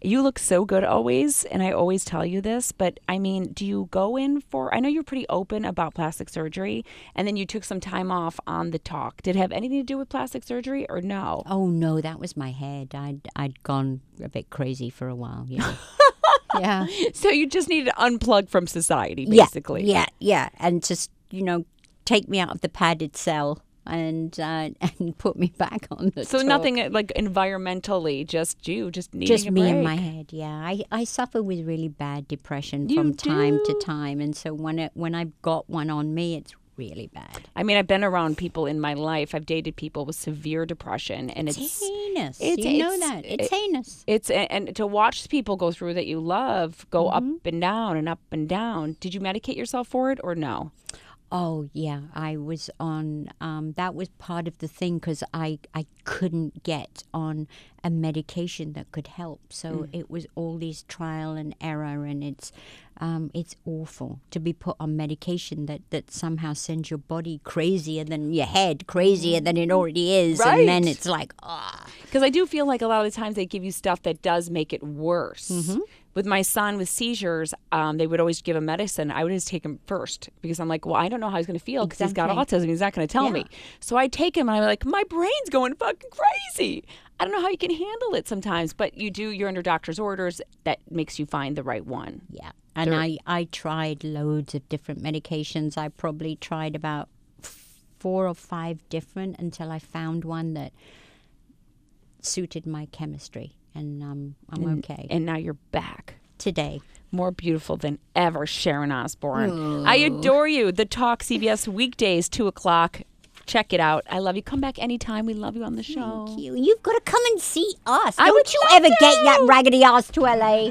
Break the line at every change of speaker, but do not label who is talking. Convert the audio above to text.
You look so good always, and I always tell you this, but I mean, do you go in for? I know you're pretty open about plastic surgery, and then you took some time off on the talk. Did it have anything to do with plastic surgery or no?
Oh no, that was my head. I'd I'd gone a bit crazy for a while. Yeah. yeah.
So you just needed to unplug from society, basically.
Yeah,
basically.
Yeah, yeah, and just you know, take me out of the padded cell and uh, and put me back on the.
So
talk.
nothing uh, like environmentally, just you, just needing
Just
a
me in my head. Yeah, I, I suffer with really bad depression
You
from time to time, and so when it when I've got one on me, it's really bad.
I mean, I've been around people in my life. I've dated people with severe depression, and it's
It's heinous.
it's-
you know
it's-
that it's
it-
heinous.
it's and, and to watch people go through that you love go
Mm-hmm.
up and down and up and down. Did you medicate yourself for it or no?
Oh yeah, I was on. Um, that was part of the thing because I I couldn't get on a medication that could help. So
Mm.
it was all these trial and error, and it's um, it's awful to be put on medication that that somehow sends your body crazier than your head, crazier than it already is, and then it's like ah.
Because I do feel like a lot of the times they give you stuff that does make it worse.
Mm-hmm.
With my son with seizures, um, they would always give him medicine. I would just take him first because I'm like, well, I don't know how he's going to feel because he's got autism. He's not going to tell me. So I take him and I'm like, my brain's going fucking crazy. I don't know how you can handle it sometimes, but you do. You're under doctor's orders. That makes you find the right one.
Yeah, and I I tried loads of different medications. I probably tried about four or five different until I found one that suited my chemistry, and um, I'm okay
And now you're back.
today.
more beautiful than ever, Sharon Osbourne. I adore you. The Talk CBS weekdays, 2 o'clock. Check it out. I love you. Come back anytime. We love you on the show.
Thank You, you've got to come and see us.
I
Don't
would
you ever get that raggedy ass to LA?